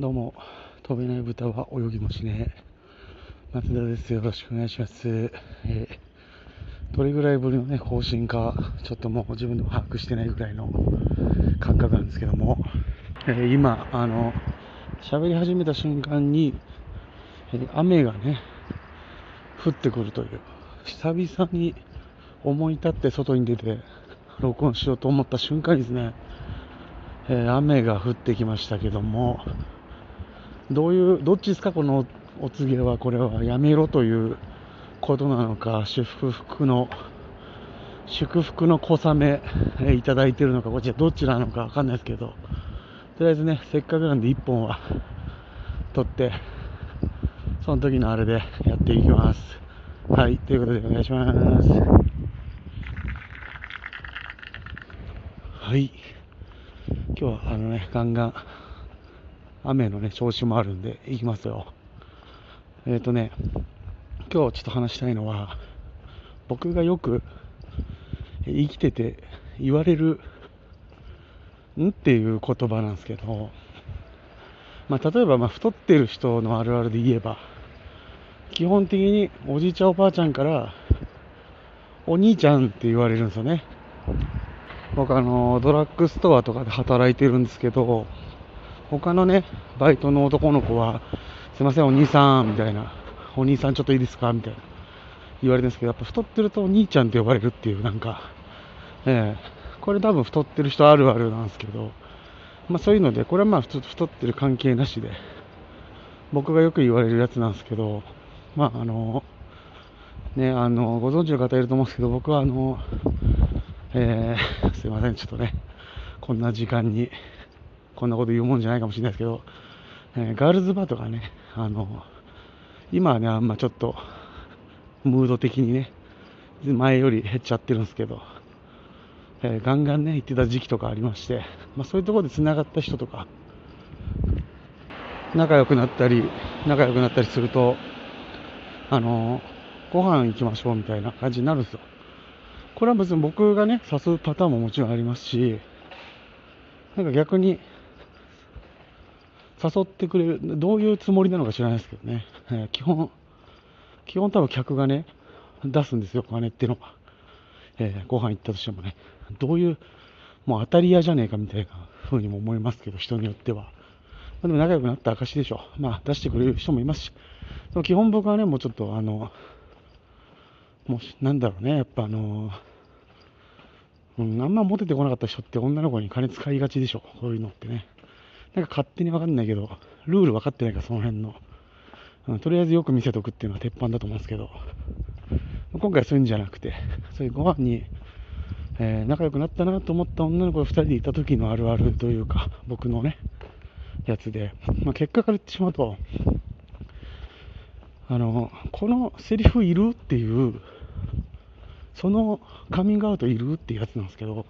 どうも、飛べない豚は泳ぎもしねえ。松田です。よろしくお願いします。えーどれぐらいぶりのね、更新か、ちょっともう自分でも把握してないぐらいの感覚なんですけども、えー今、あの、喋り始めた瞬間に、えー雨がね、降ってくるという、久々に思い立って外に出て、録音しようと思った瞬間にですね、えー雨が降ってきましたけども、どういう、どっちですか、このお告げは、これはやめろということなのか、祝福の、祝福の小雨、えいただいてるのか、こちらどっちなのかわかんないですけど、とりあえずね、せっかくなんで1本は取って、その時のあれでやっていきます。はい、ということでお願いします。はい。今日はあのね、ガンガン雨のね、調子もあるんで、行きますよ。えっ、とね、今日ちょっと話したいのは、僕がよく生きてて言われるんっていう言葉なんですけど、まあ、例えばま太ってる人のあるあるで言えば、基本的におじいちゃんおばあちゃんからお兄ちゃんって言われるんですよね。僕あのドラッグストアとかで働いてるんですけど、他のね、バイトの男の子は、すいません、お兄さん、みたいな、お兄さんちょっといいですか？みたいな、言われるんですけど、やっぱ太ってるとお兄ちゃんって呼ばれるっていう、なんか、ええ。これ多分太ってる人あるあるなんですけど、まあそういうので、これはまあ太太ってる関係なしで、僕がよく言われるやつなんですけど、まああの、ね、あの、ご存知の方いると思うんですけど、僕はあの、えー、すいません、ちょっとね、こんな時間に、こんなこと言うもんじゃないかもしれないですけど、えーガールズバーとかね、あの、今はね、あんまちょっと、ムード的にね、前より減っちゃってるんですけど、えーガンガンね、行ってた時期とかありまして、まあそういうところで繋がった人とか、仲良くなったり、仲良くなったりすると、あのご飯行きましょうみたいな感じになるんですよ。これは別に僕がね、誘うパターンももちろんありますし、なんか逆に、誘ってくれる、どういうつもりなのか知らないですけどね、えー基本、基本多分客がね、出すんですよ、お金っていうのは。えーご飯行ったとしてもね、どういう、もう当たり屋じゃねえかみたいな風にも思いますけど、人によっては。まあ、でも仲良くなった証でしょ。まあ出してくれる人もいますし、でも基本僕はね、もうちょっとあの、もうなんだろうね、やっぱあの、うん、あんまモテてこなかった人って女の子に金使いがちでしょ、こういうのってね。なんか勝手にわかんないけど、ルール分かってないから、その辺の。うん、とりあえずよく見せとくっていうのは鉄板だと思うんですけど、今回はそういうんじゃなくて、そういうご飯に、えー仲良くなったなと思った女の子が2人でいた時のあるあるというか、僕のね、やつで、まあ、結果から言ってしまうと、あの、このセリフいるっていう、そのカミングアウトいるっていうやつなんですけど、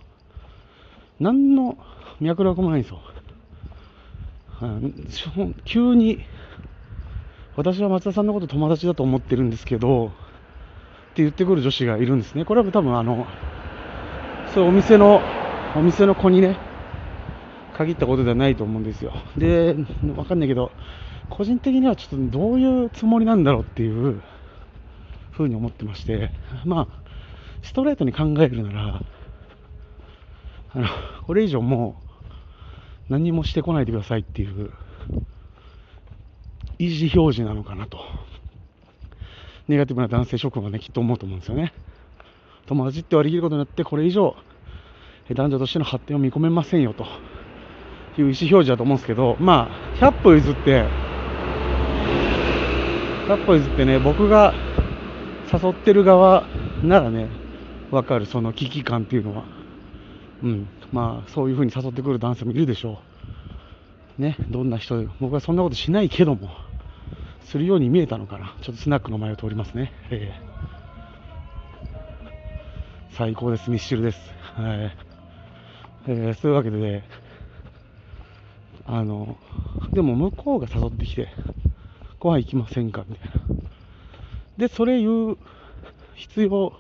何の脈絡もないんですよ。うん急に、私は松田さんのこと友達だと思ってるんですけど、って言ってくる女子がいるんですね。これは多分あの、そうお店の、お店の子にね、限ったことではないと思うんですよ。で、わかんないけど、個人的にはちょっとどういうつもりなんだろうっていうふうに思ってまして、まあ、ストレートに考えるなら、あの、これ以上もう何もしてこないでくださいっていう意思表示なのかなと。ネガティブな男性諸君はね、きっと思うと思うんですよね。友達って割り切ることによって、これ以上、男女としての発展を見込めませんよという意思表示だと思うんですけど、まあ、100歩譲って、100歩譲ってね、僕が誘ってる側ならね、わかる、その危機感っていうのは。うん、まあ、そういうふうに誘ってくる男性もいるでしょう。ね、どんな人、僕はそんなことしないけども、するように見えたのかな。ちょっとスナックの前を通りますね。ええ最高です、ミッシュルです。はい。えーそういうわけで、ね、あの、でも向こうが誘ってきて、ご飯行きませんかみたいな。で、それ言う必要、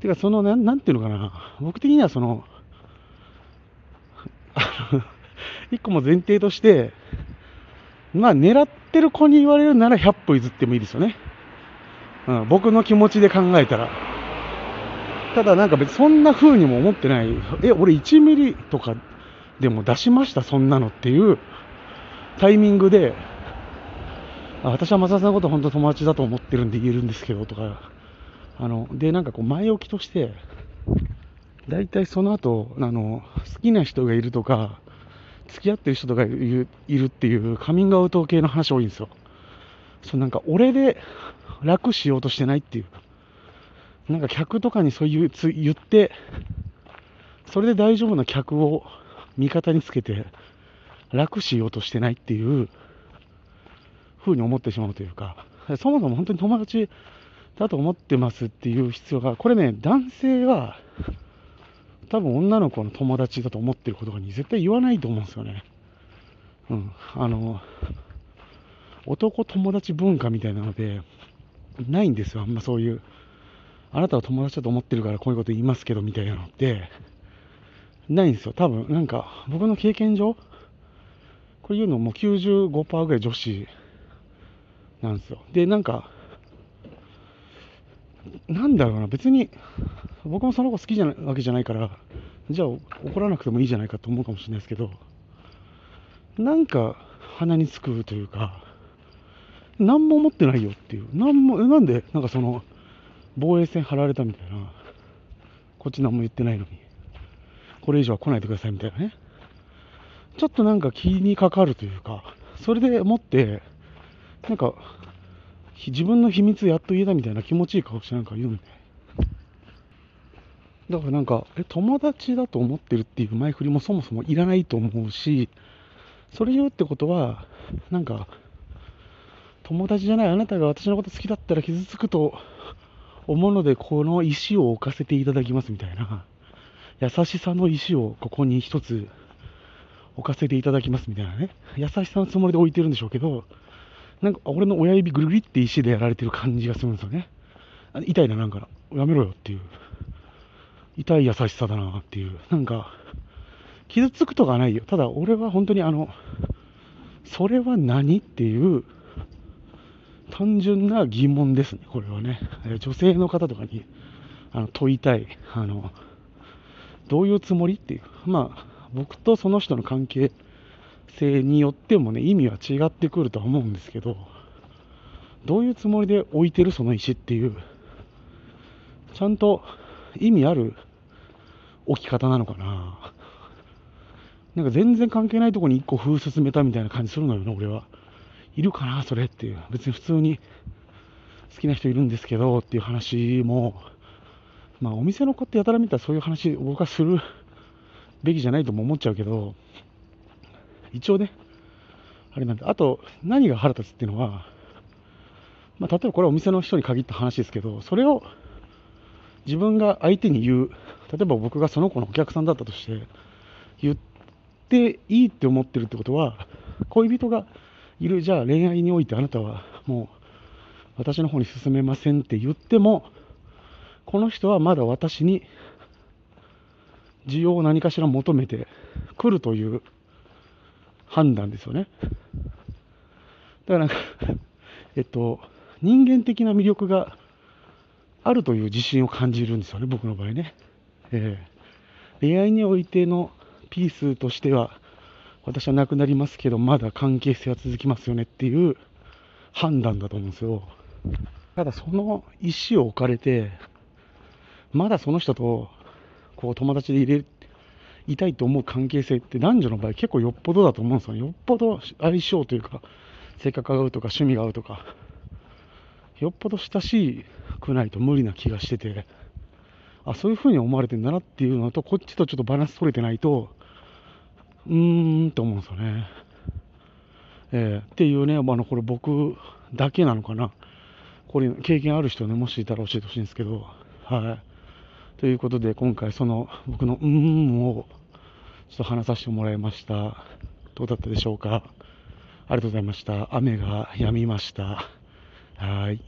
てか、その、なんなんていうのかな、僕的にはその、あの一個も前提として、まあ、狙ってる子に言われるなら100歩譲ってもいいですよね。うん、僕の気持ちで考えたら。ただなんか別にそんな風にも思ってない。え、俺1ミリとかでも出しました、そんなのっていうタイミングで、あ私は松田さんのこと本当友達だと思ってるんで言えるんですけどとか、あの、で、なんかこう前置きとして、大体その後、あの、好きな人がいるとか、付き合ってる人とかいるっていうカミングアウト系の話多いんですよ。そうなんか俺で楽しようとしてないっていう。なんか客とかにそういうつ言って、それで大丈夫な客を味方につけて楽しようとしてないっていう風に思ってしまうというか、そもそも本当に友達だと思ってますっていう必要が、これね、男性は多分女の子の友達だと思ってることに絶対言わないと思うんですよね。うん。あの、男友達文化みたいなので、ないんですよ。あんまそういう、あなたは友達だと思ってるからこういうこと言いますけどみたいなのって、ないんですよ。多分、なんか、僕の経験上、こういうのも95%ぐらい女子なんですよ。で、なんか、なんだろうな、別に、僕もその子好きじゃないわけじゃないから、じゃあ怒らなくてもいいじゃないかと思うかもしれないですけど、なんか鼻につくというか、何も思ってないよっていう、なんも、なんで、なんかその、防衛線張られたみたいな、こっち何も言ってないのに、これ以上は来ないでくださいみたいなね、ちょっとなんか気にかかるというか、それでもって、なんか、自分の秘密やっと言えたみたいな気持ちいい顔してなんか言うんで。だからなんか、え、友達だと思ってるっていう前振りもそもそもいらないと思うし、それ言うってことは、なんか、友達じゃないあなたが私のこと好きだったら傷つくと思うので、この石を置かせていただきますみたいな、優しさの石をここに一つ置かせていただきますみたいなね、優しさのつもりで置いてるんでしょうけど、なんか俺の親指ぐるぐりって石でやられてる感じがするんですよね。痛いな、なんか、やめろよっていう。痛い優しさだなっていう。なんか、傷つくとかないよ。ただ俺は本当にあの、それは何っていう、単純な疑問ですね、これはね。女性の方とかにあの問いたい。あの、どういうつもりっていう。まあ、僕とその人の関係性によってもね、意味は違ってくるとは思うんですけど、どういうつもりで置いてるその石っていう、ちゃんと意味ある置き方なのかな。なんか全然関係ないとこに一個風進めたみたいな感じするのよな、俺は。いるかな、それっていう。別に普通に好きな人いるんですけどっていう話も、まあお店の子ってやたら見たらそういう話僕はするべきじゃないとも思っちゃうけど、一応ね、あれなんで、あと何が腹立つっていうのは、まあ、例えばこれはお店の人に限った話ですけど、それを自分が相手に言う、例えば僕がその子のお客さんだったとして、言っていいって思ってるってことは、恋人がいる、じゃあ恋愛においてあなたはもう私の方に進めませんって言っても、この人はまだ私に需要を何かしら求めてくるという判断ですよね。だからなんかえっと、人間的な魅力があるという自信を感じるんですよね、僕の場合ね。えー、恋愛においてのピースとしては、私はなくなりますけど、まだ関係性は続きますよねっていう判断だと思うんですよ。ただ、その石を置かれて、まだその人とこう友達で入れいたいと思う関係性って男女の場合結構よっぽどだと思うんですよね。よっぽど相性というか、性格が合うとか趣味が合うとか、よっぽど親しくないと無理な気がしてて、あ、そういう風に思われてんだなっていうのと、こっちとちょっとバランス取れてないと、うーんと思うんですよね。えー、っていうね、まあの、これ僕だけなのかな。これ、経験ある人ね、もしいたら教えてほしいんですけど、はい。ということで、今回その僕のうーんをちょっと話させてもらいました。どうだったでしょうか？ありがとうございました。雨が止みました。はい。